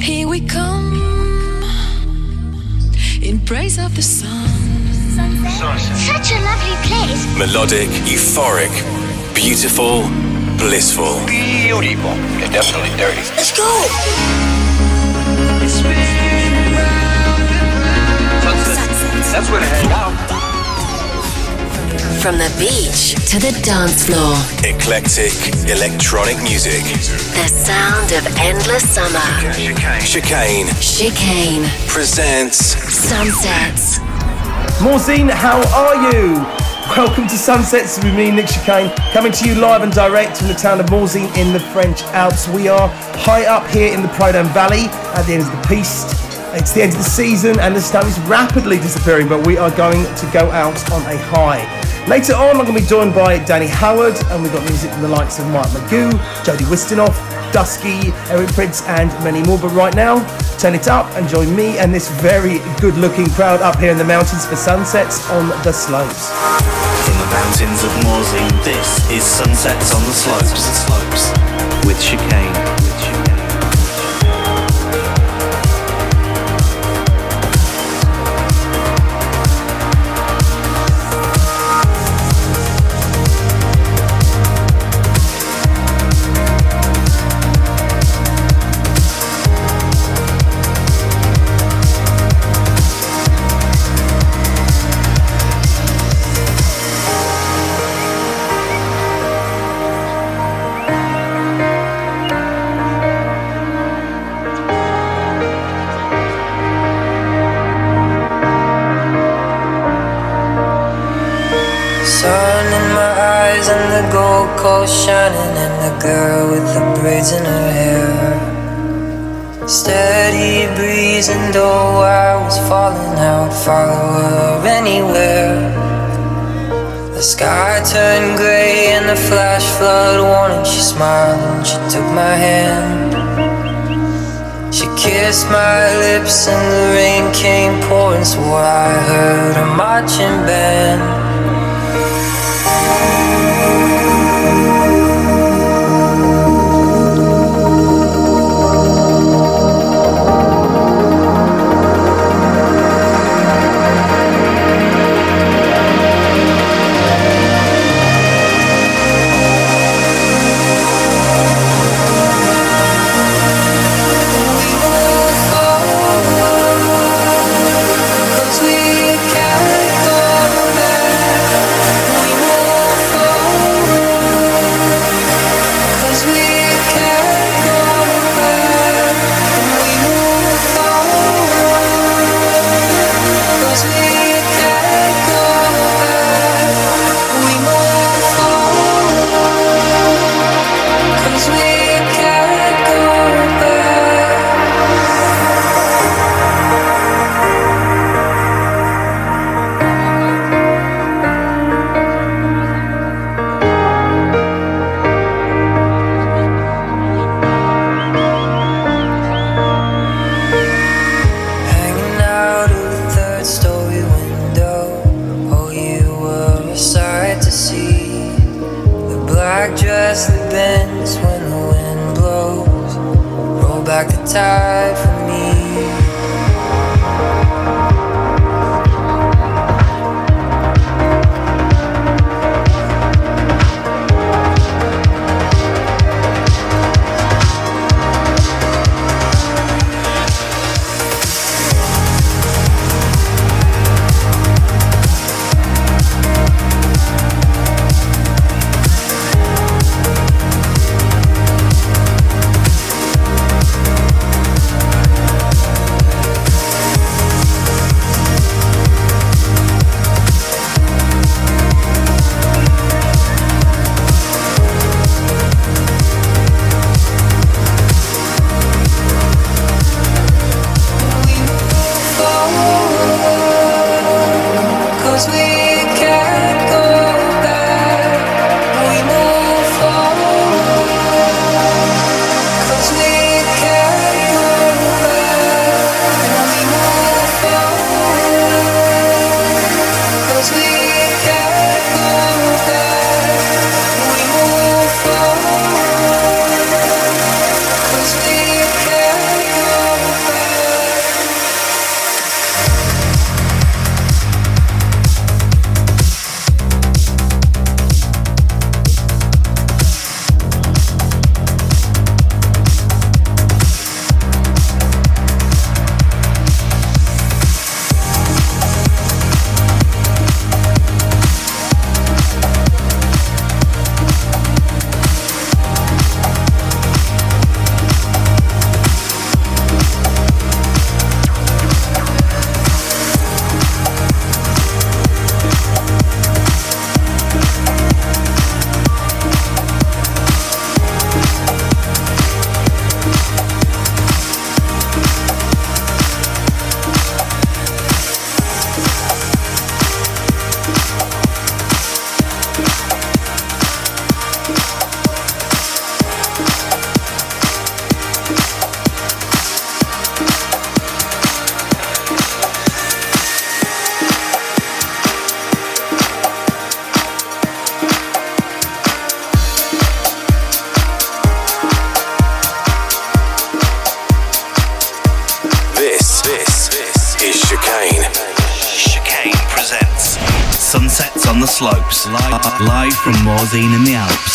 Here we come in praise of the sun. Such a lovely place. Melodic, euphoric, beautiful, blissful. Beautiful. It's definitely dirty. Let's go. That's where to hang out. From the beach to the dance floor, Eclectic, electronic music. the sound of endless summer. Chicane Chicane presents Sunsets. Morzine, how are you? Welcome to Sunsets with me, Nick Chicane, coming to you live and direct from the town of Morzine in the French Alps. We are high up here in the Prodome Valley at the end of the piste. It's the end of the season and the sun is rapidly disappearing, but we are going to go out on a high. Later on, I'm going to be joined by Danny Howard, and we've got music from the likes of Mike Mago, Jody Wisternoff, Dusky, Eric Prydz, and many more. But right now, turn it up and join me and this very good looking crowd up here in the mountains for sunsets on the slopes. From the mountains of Morzine, this is Sunsets on the Slopes. With Chicane. And the gold coast shining and the girl with the braids in her hair. Steady breeze and though I was falling, I would follow her anywhere. The sky turned grey and the flash flood warning. She smiled and she took my hand. She kissed my lips and the rain came pouring. so I heard a marching band. Back from Morzine in the Alps.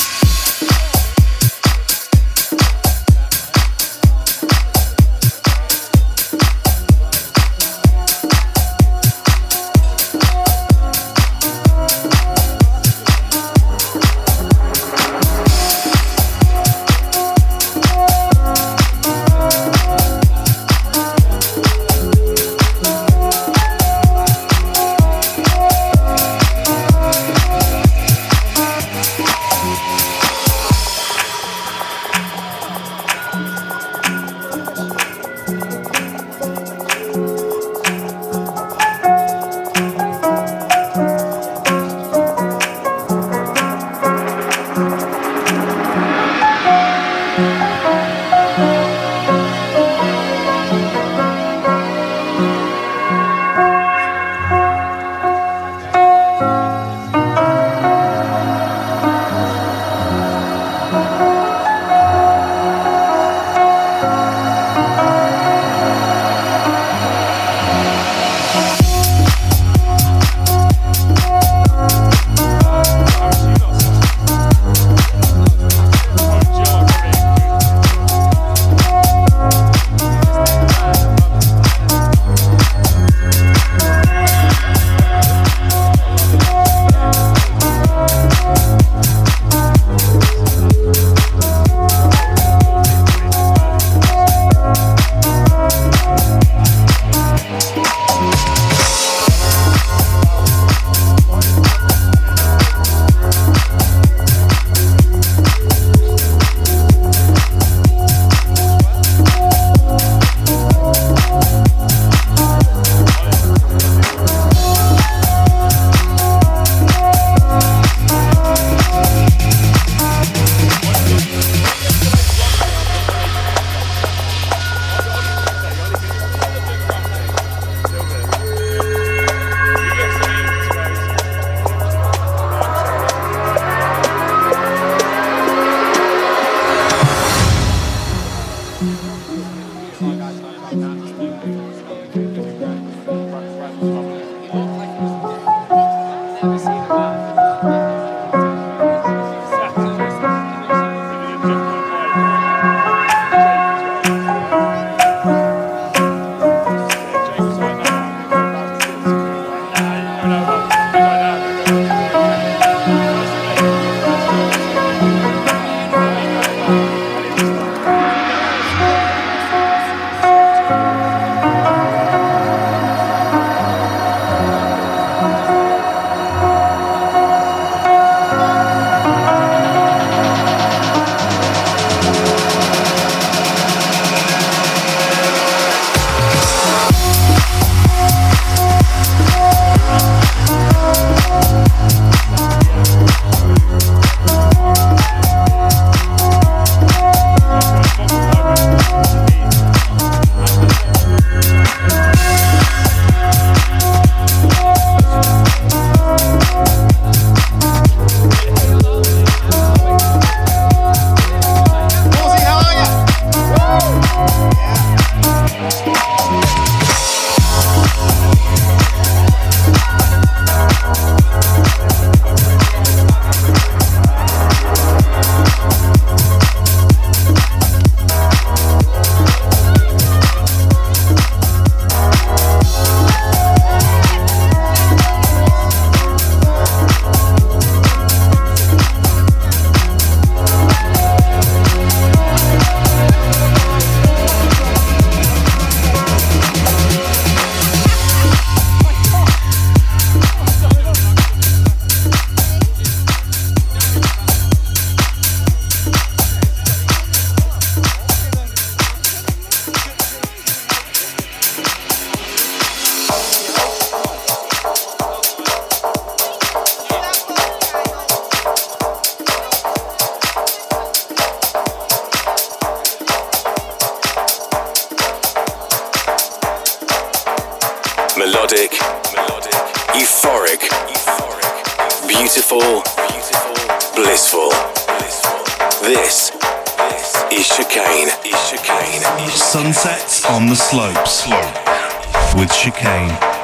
Chicane.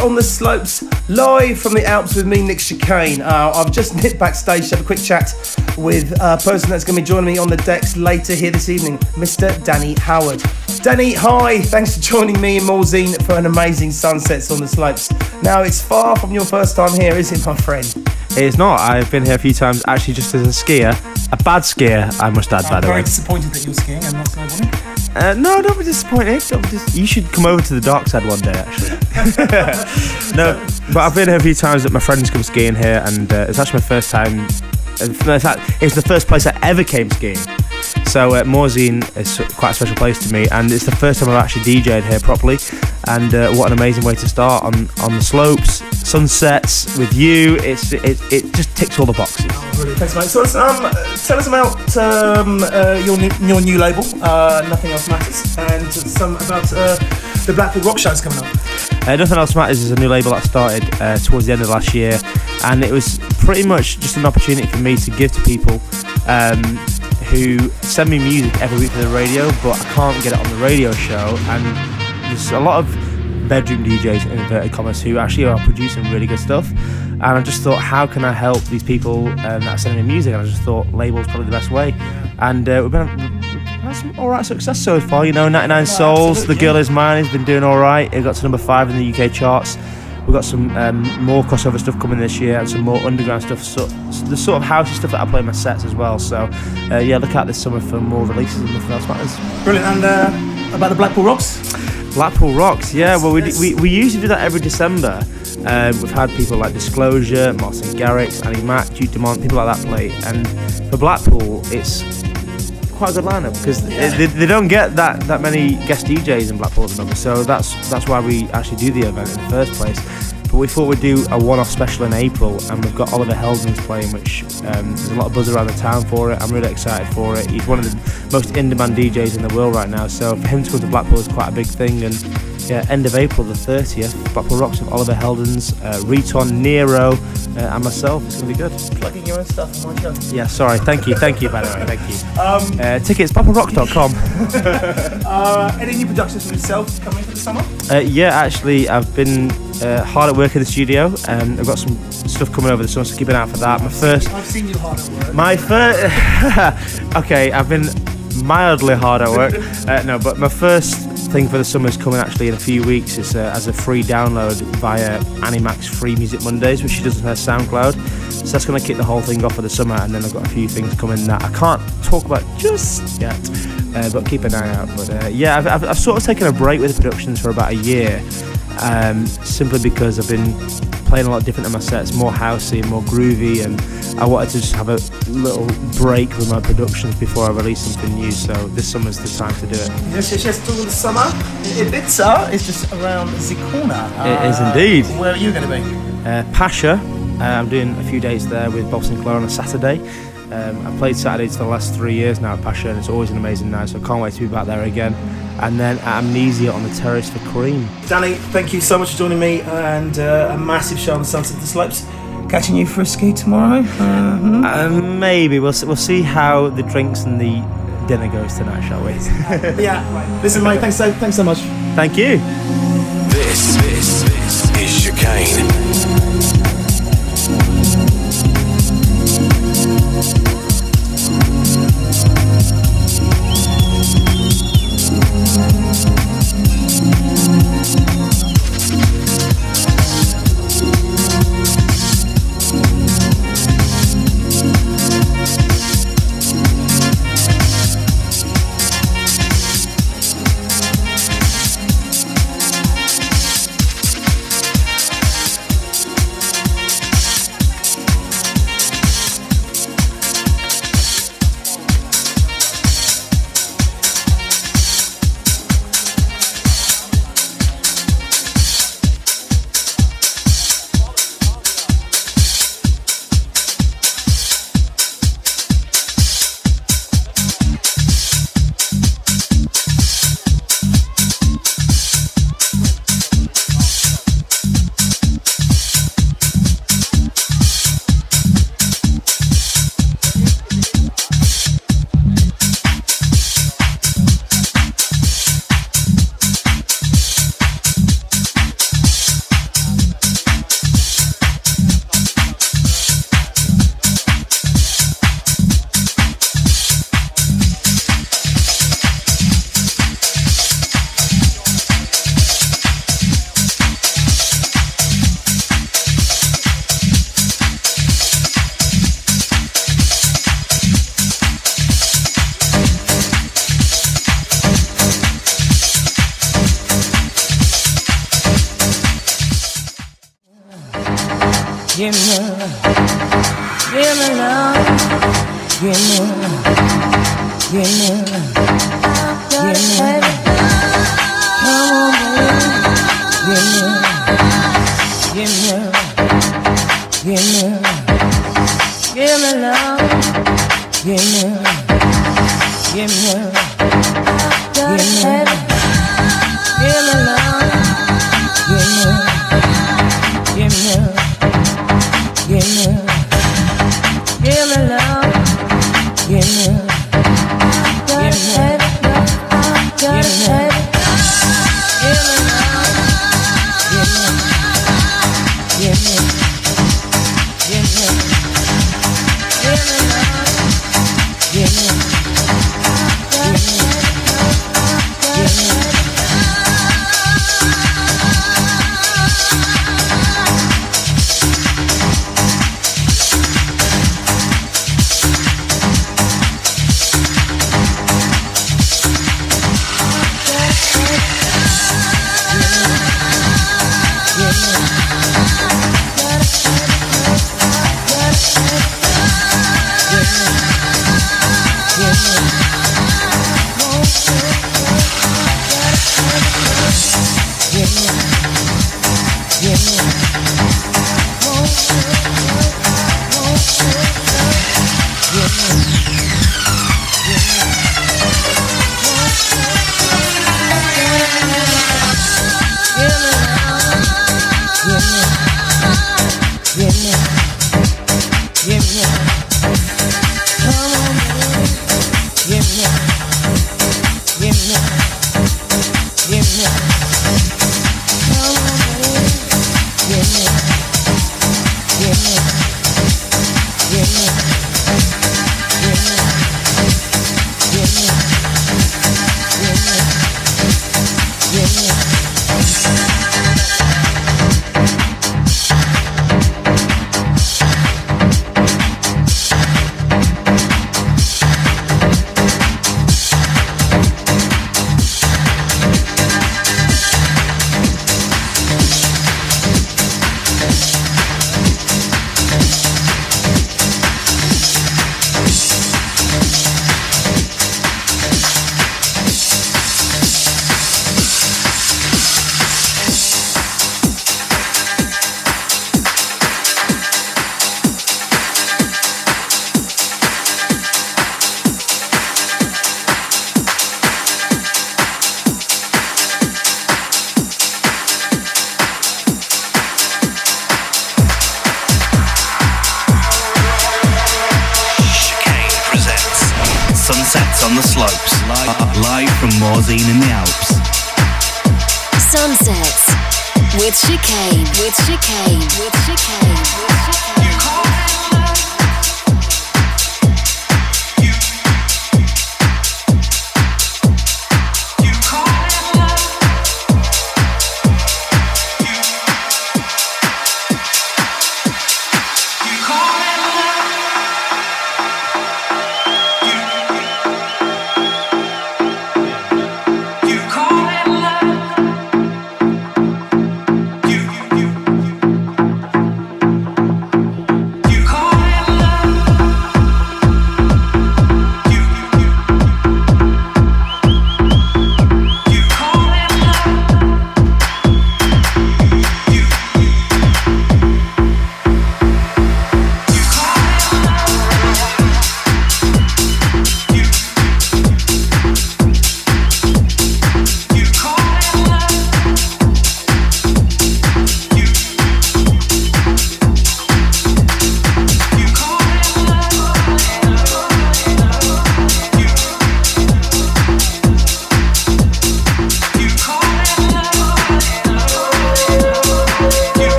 On the Slopes, live from the Alps with me, Nick Chicane. Uh, I've just nipped backstage to have a quick chat with a person that's going to be joining me on the decks later here this evening, Mr. Danny Howard. Danny, hi, thanks for joining me in Morzine for an amazing Sunsets on the Slopes. Now, it's far from your first time here, is it, my friend? It's not. I've been here a few times actually just as a skier. A bad skier, I must add, I'm by the very way. disappointed that you're skiing and not snowboarding. Uh, no, don't be disappointed. Don't dis- you should come over to the dark side one day, actually. no, but I've been here a few times that my friends come skiing here, and uh, it's actually my first time. In fact, it's the first place I ever came skiing. So uh, Morzine is quite a special place to me, and it's the first time I've actually DJed here properly. And uh, what an amazing way to start on on the slopes, sunsets with you. It's it, it just ticks all the boxes. Brilliant, thanks, mate. So, um, tell us about um, uh, your, new, your new label, uh, Nothing Else Matters, and some about uh, the Blackpool Rock shows coming up. Uh, Nothing Else Matters is a new label that started uh, towards the end of last year, and it was pretty much just an opportunity for me to give to people um, who send me music every week for the radio, but I can't get it on the radio show. And there's a lot of bedroom DJs in inverted commas who actually are producing really good stuff. And I just thought, how can I help these people um, that are sending me music? And I just thought label's probably the best way. And uh, we've been had some all right success so far. You know, 99 Souls, The Girl Is Mine has been doing all right. It got to number five in the UK charts. We've got some um, more crossover stuff coming this year and some more underground stuff. So, the sort of housey stuff that I play in my sets as well. So, uh, yeah, look out this summer for more releases and nothing else matters. Brilliant. And uh, about the Blackpool Rocks? Blackpool Rocks, yeah. Well, we, we, we usually do that every December. Um, we've had people like Disclosure, Martin Garrix, Annie Mac, Duke Dumont, people like that play. And for Blackpool, it's quite a good lineup because they, they don't get that, that many guest DJs in Blackpool at the moment. So that's that's why we actually do the event in the first place. But we thought we'd do a one-off special in April, and we've got Oliver Heldens playing, which um, there's a lot of buzz around the town for it. I'm really excited for it. He's one of the most in-demand DJs in the world right now, so for him to come to Blackpool is quite a big thing. And yeah, end of April, the 30th, Blackpool Rocks with Oliver Heldens, uh, Riton, Nero, uh, and myself. It's gonna be good. Plugging your own stuff my show. Yeah, sorry. Thank you. Thank you, by the way. Thank you. Um, Uh, tickets, blackpoolrock.com. uh, any new productions from yourself coming for the summer? Uh, yeah, actually, I've been uh, hard at work in the studio, and I've got some stuff coming over the summer, so keep an eye out for that. My first, I've seen you hard at work. my first. okay, I've been mildly hard at work. Uh, no, but my first thing for the summer is coming actually in a few weeks. It's uh, as a free download via Annie Mac's Free Music Mondays, which she does on her SoundCloud. So that's going to kick the whole thing off for the summer, and then I've got a few things coming that I can't talk about just yet, uh, but keep an eye out. But uh, yeah, I've, I've, I've sort of taken a break with the productions for about a year, um, simply because I've been playing a lot different in my sets, more housey, and more groovy, and I wanted to just have a little break with my productions before I release something new. So this summer's the time to do it. Yes, yes, yes. Till the summer. Ibiza is just around the corner. It is Uh, indeed. Where are you going to be? Uh, Pacha, uh, I'm doing a few days there with Bob Sinclar on a Saturday. Um, I've played Saturdays for the last three years now at Pacha, and it's always an amazing night. So I can't wait to be back there again. And then at Amnesia on the terrace for Cream. Danny, thank you so much for joining me, and uh, a massive show on the Sunset of the Slopes. Catching you for a ski tomorrow. Uh-huh. Uh, maybe we'll see, we'll see how the drinks and the dinner goes tonight, shall we? yeah. Listen, mate. Thanks so thanks so much. Thank you. This, this, this is Chicane.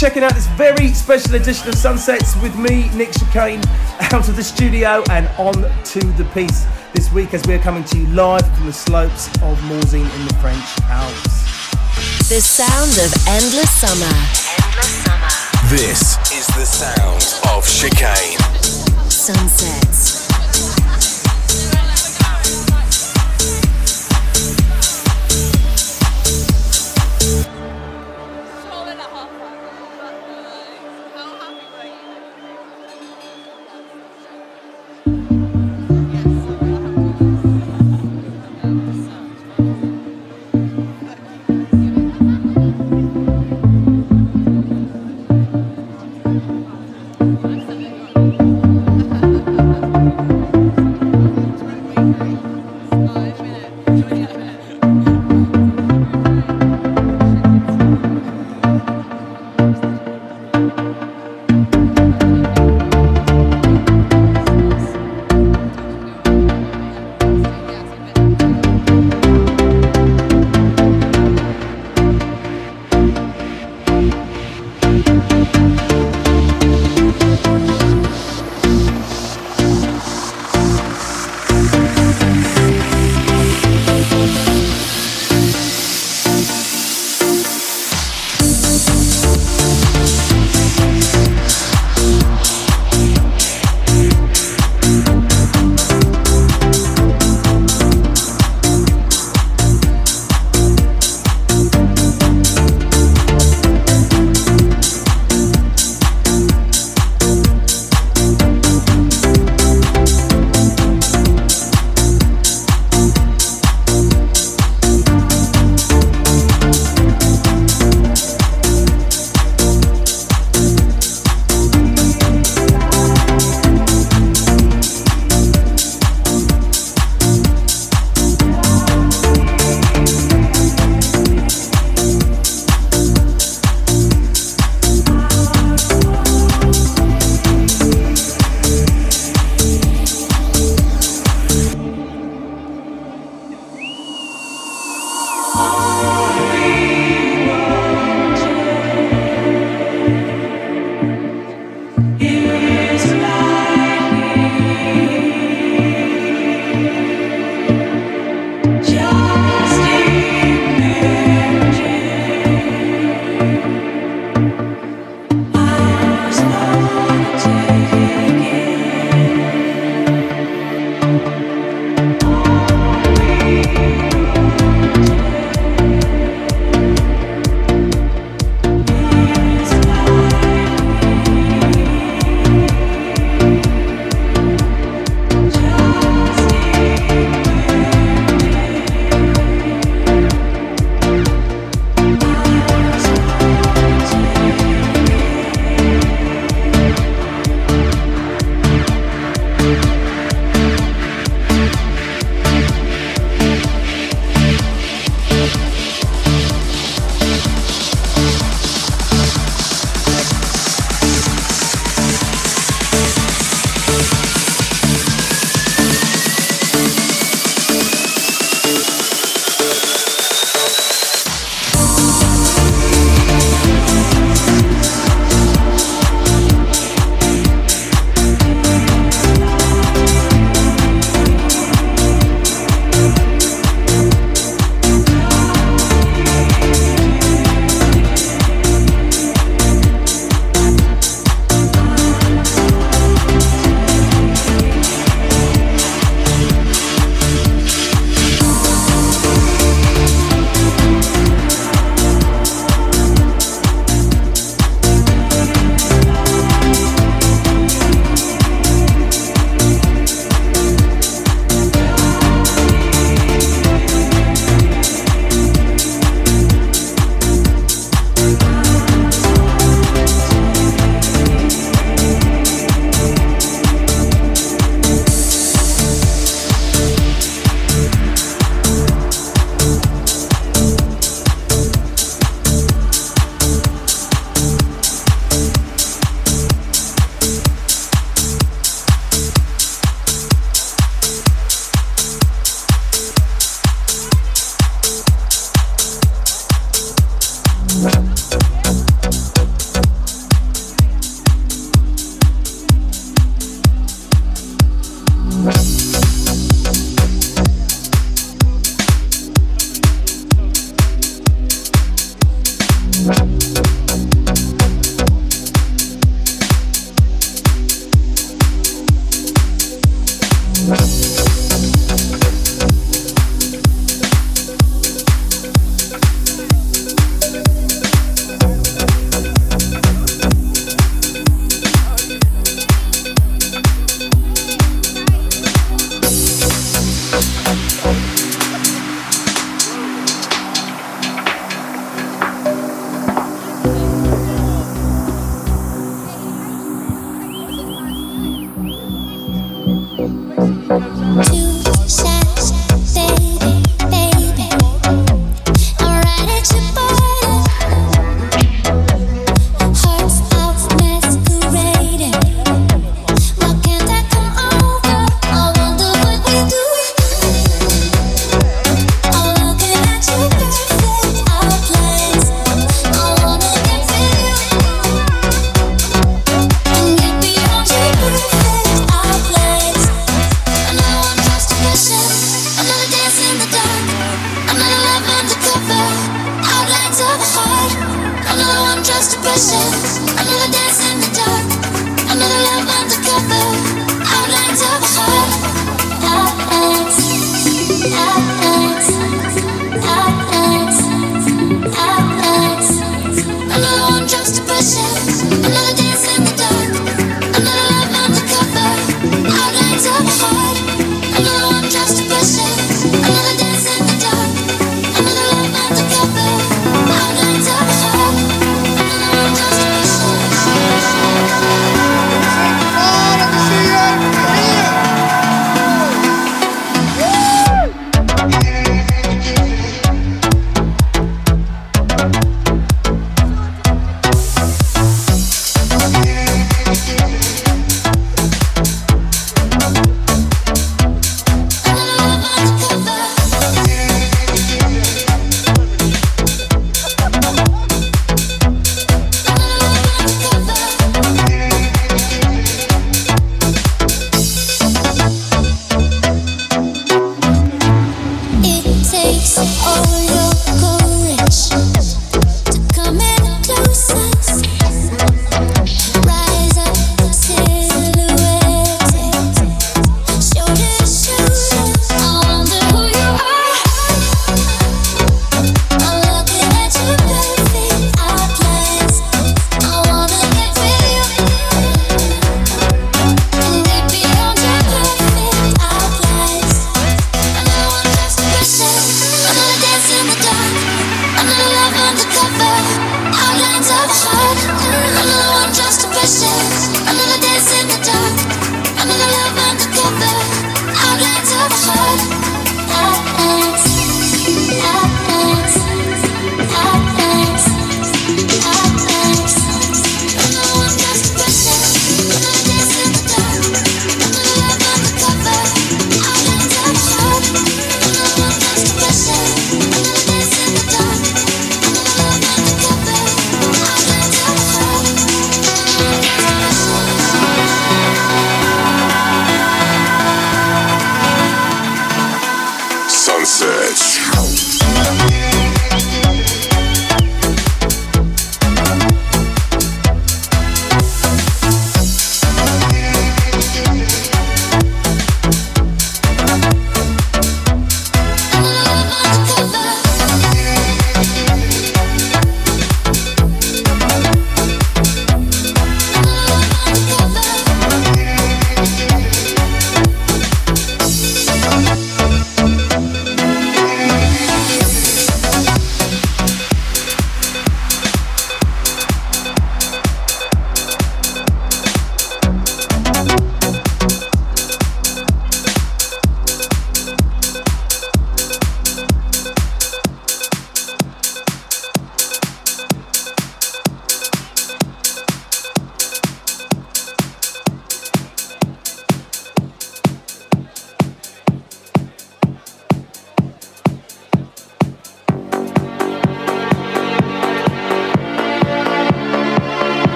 Checking out this very special edition of Sunsets with me, Nick Chicane, out of the studio and on to the piste this week as we're coming to you live from the slopes of Morzine in the French Alps. The sound of endless summer. Endless summer. This is the sound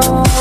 falling.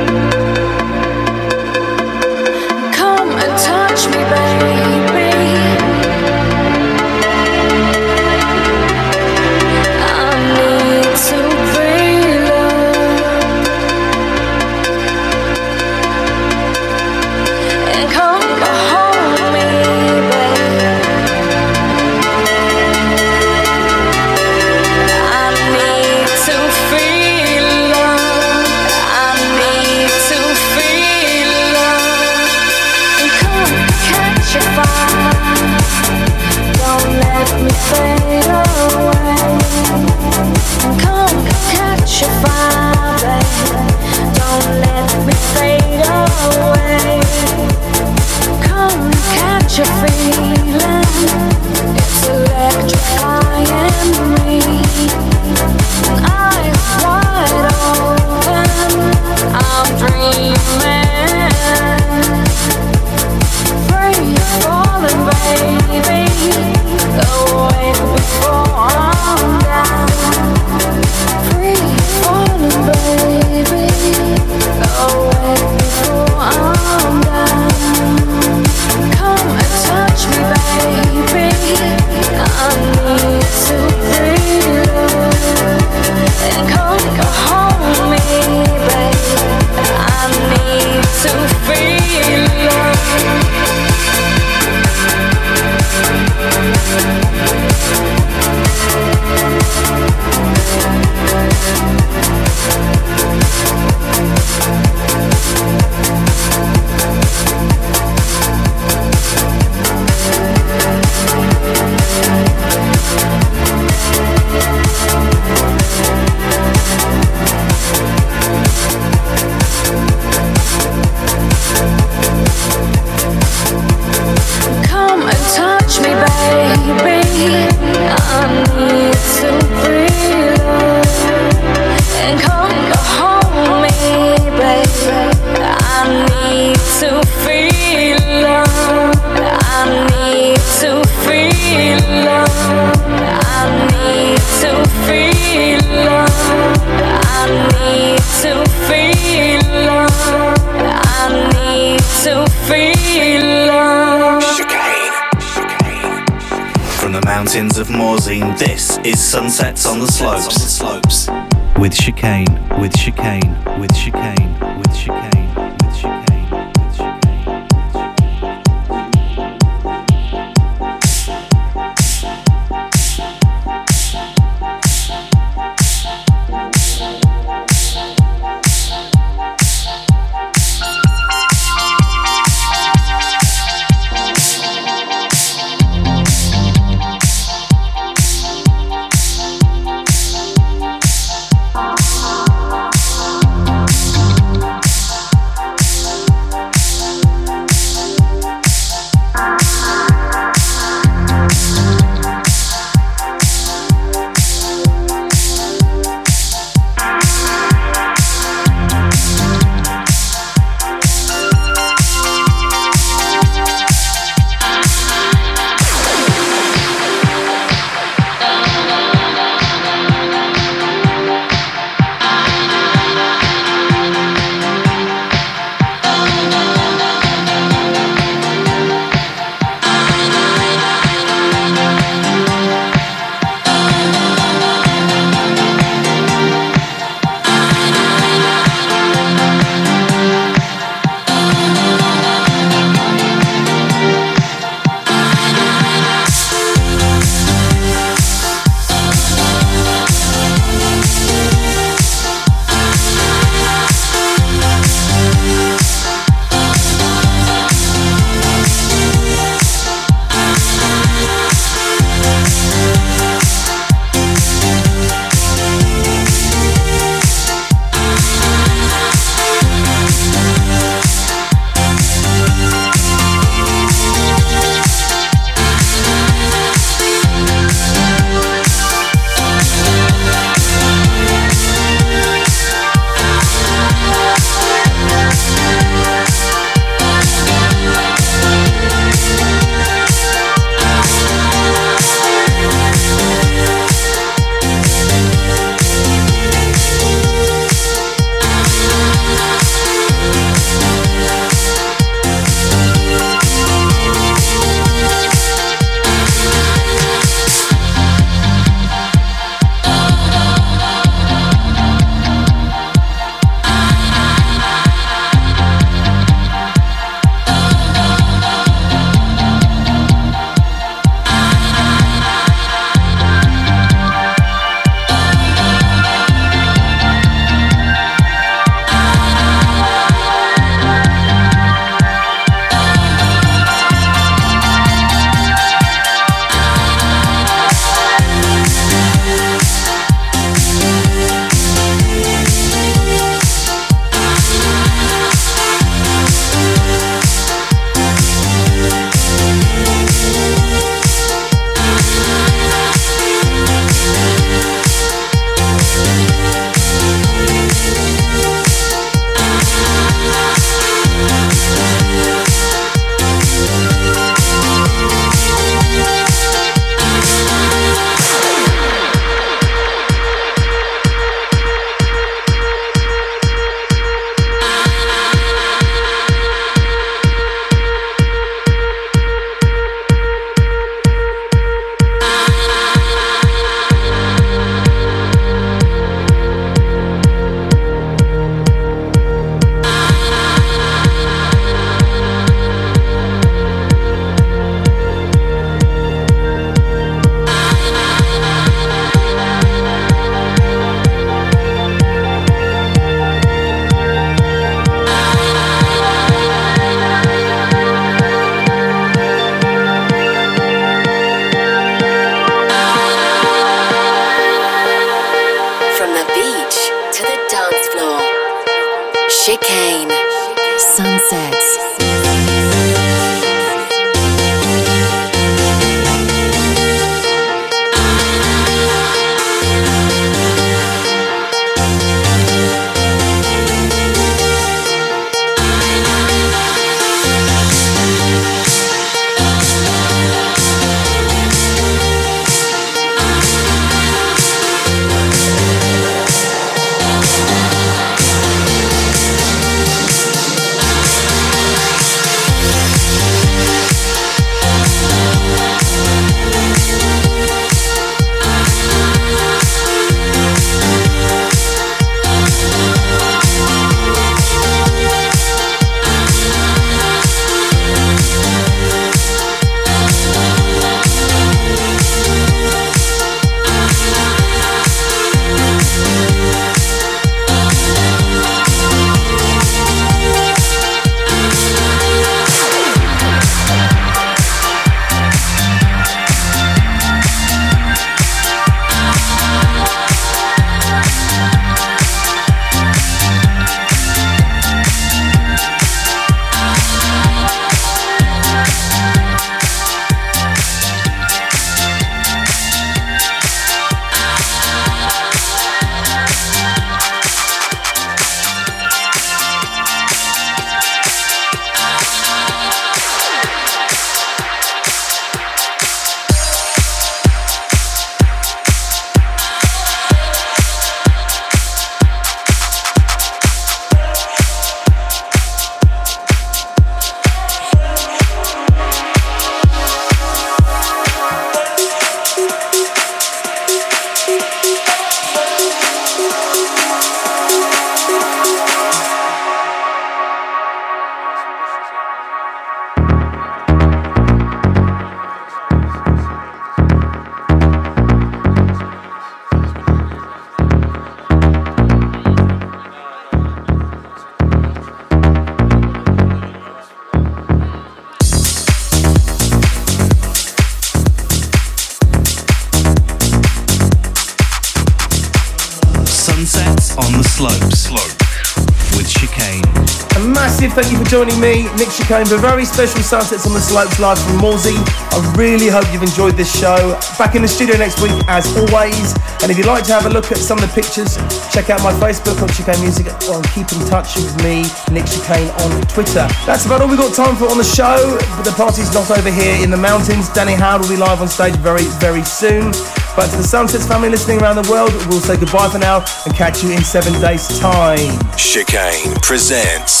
Joining me, Nick Chicane, for very special Sunsets on the Slopes live from Morzine. I really hope you've enjoyed this show. Back in the studio next week, as always. And if you'd like to have a look at some of the pictures, check out my Facebook on Chicane Music or keep in touch with me, Nick Chicane, on Twitter. That's about all we've got time for on the show, but the party's not over here in the mountains. Danny Howard will be live on stage very, very soon. But to the Sunsets family listening around the world, we'll say goodbye for now and catch you in seven days' time. Chicane presents